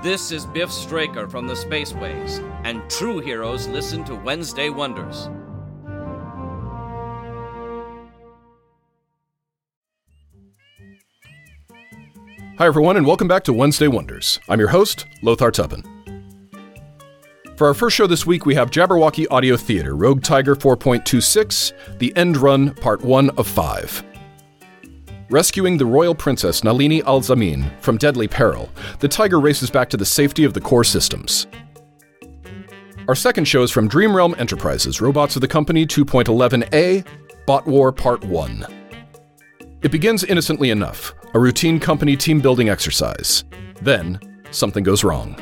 This is Biff Straker from the Spaceways, and true heroes listen to Wednesday Wonders. Hi, everyone, and welcome back to Wednesday Wonders. I'm your host, Lothar Tuppen. For our first show this week, we have Jabberwocky Audio Theater, Rogue Tiger 4.26, The End Run, Part 1 of 5. Rescuing the royal princess Nalini Al Zamin from deadly peril, the Tiger races back to the safety of the core systems. Our second show is from Dream Realm Enterprises, Robots of the Company 2.11a, Bot War Part 1. It begins innocently enough, a routine company team building exercise. Then, something goes wrong.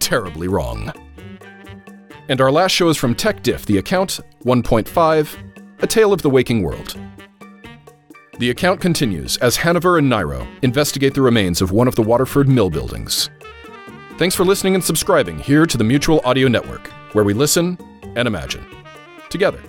Terribly wrong. And our last show is from Tech Diff, The Account 1.5, A Tale of the Waking World. The account continues as Hanover and Nairo investigate the remains of one of the Waterford mill buildings. Thanks for listening and subscribing here to the Mutual Audio Network, where we listen and imagine together.